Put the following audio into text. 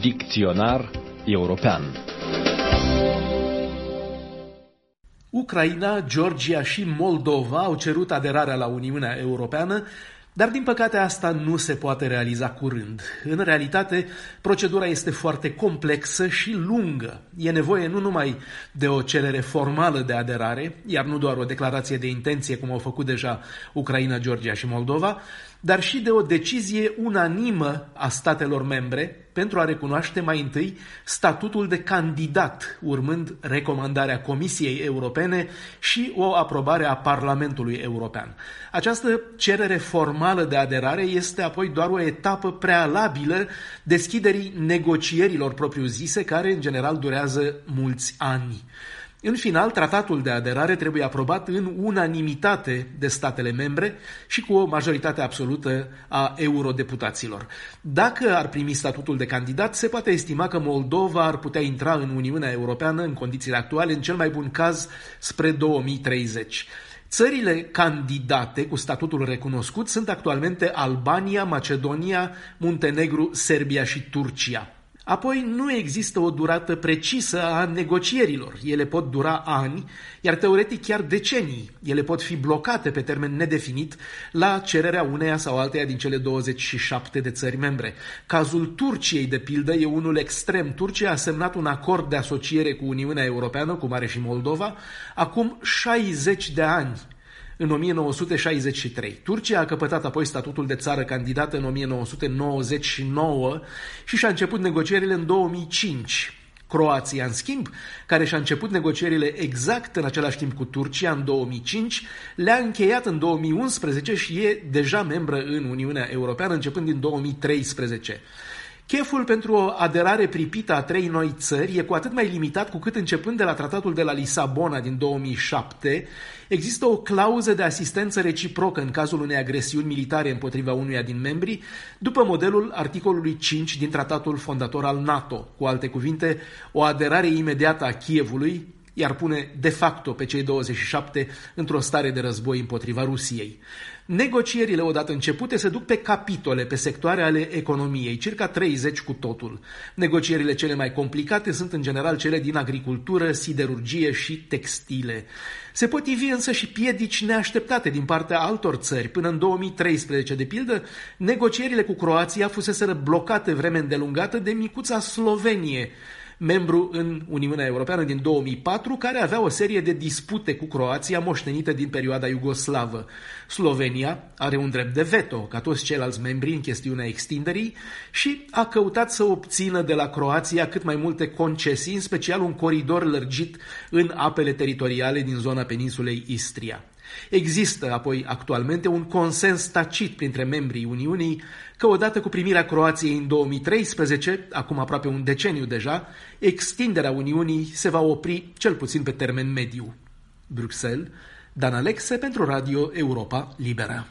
Dicționar european. Ucraina, Georgia și Moldova au cerut aderarea la Uniunea Europeană dar, din păcate, asta nu se poate realiza curând. În realitate, procedura este foarte complexă și lungă. E nevoie nu numai de o cerere formală de aderare, iar nu doar o declarație de intenție, cum au făcut deja Ucraina, Georgia și Moldova, dar și de o decizie unanimă a statelor membre pentru a recunoaște mai întâi statutul de candidat, urmând recomandarea Comisiei Europene și o aprobare a Parlamentului European. Această cerere formală de aderare este apoi doar o etapă prealabilă deschiderii negocierilor propriu-zise, care în general durează mulți ani. În final, tratatul de aderare trebuie aprobat în unanimitate de statele membre și cu o majoritate absolută a eurodeputaților. Dacă ar primi statutul de candidat, se poate estima că Moldova ar putea intra în Uniunea Europeană în condițiile actuale, în cel mai bun caz, spre 2030. Țările candidate cu statutul recunoscut sunt actualmente Albania, Macedonia, Muntenegru, Serbia și Turcia. Apoi nu există o durată precisă a negocierilor. Ele pot dura ani, iar teoretic chiar decenii. Ele pot fi blocate pe termen nedefinit la cererea uneia sau alteia din cele 27 de țări membre. Cazul Turciei, de pildă, e unul extrem. Turcia a semnat un acord de asociere cu Uniunea Europeană, cum are și Moldova, acum 60 de ani în 1963. Turcia a căpătat apoi statutul de țară candidată în 1999 și și-a început negocierile în 2005. Croația, în schimb, care și-a început negocierile exact în același timp cu Turcia în 2005, le-a încheiat în 2011 și e deja membră în Uniunea Europeană începând din 2013. Cheful pentru o aderare pripită a trei noi țări e cu atât mai limitat cu cât începând de la tratatul de la Lisabona din 2007 există o clauză de asistență reciprocă în cazul unei agresiuni militare împotriva unuia din membri, după modelul articolului 5 din tratatul fondator al NATO. Cu alte cuvinte, o aderare imediată a Kievului iar pune de facto pe cei 27 într-o stare de război împotriva Rusiei. Negocierile odată începute se duc pe capitole, pe sectoare ale economiei, circa 30 cu totul. Negocierile cele mai complicate sunt în general cele din agricultură, siderurgie și textile. Se pot ivi însă și piedici neașteptate din partea altor țări. Până în 2013, de pildă, negocierile cu Croația fuseseră blocate vreme îndelungată de micuța Slovenie, membru în Uniunea Europeană din 2004, care avea o serie de dispute cu Croația moștenite din perioada iugoslavă. Slovenia are un drept de veto, ca toți ceilalți membri în chestiunea extinderii, și a căutat să obțină de la Croația cât mai multe concesii, în special un coridor lărgit în apele teritoriale din zona peninsulei Istria. Există apoi actualmente un consens tacit printre membrii Uniunii că odată cu primirea Croației în 2013, acum aproape un deceniu deja, extinderea Uniunii se va opri cel puțin pe termen mediu. Bruxelles, Dan Alexe pentru Radio Europa Libera.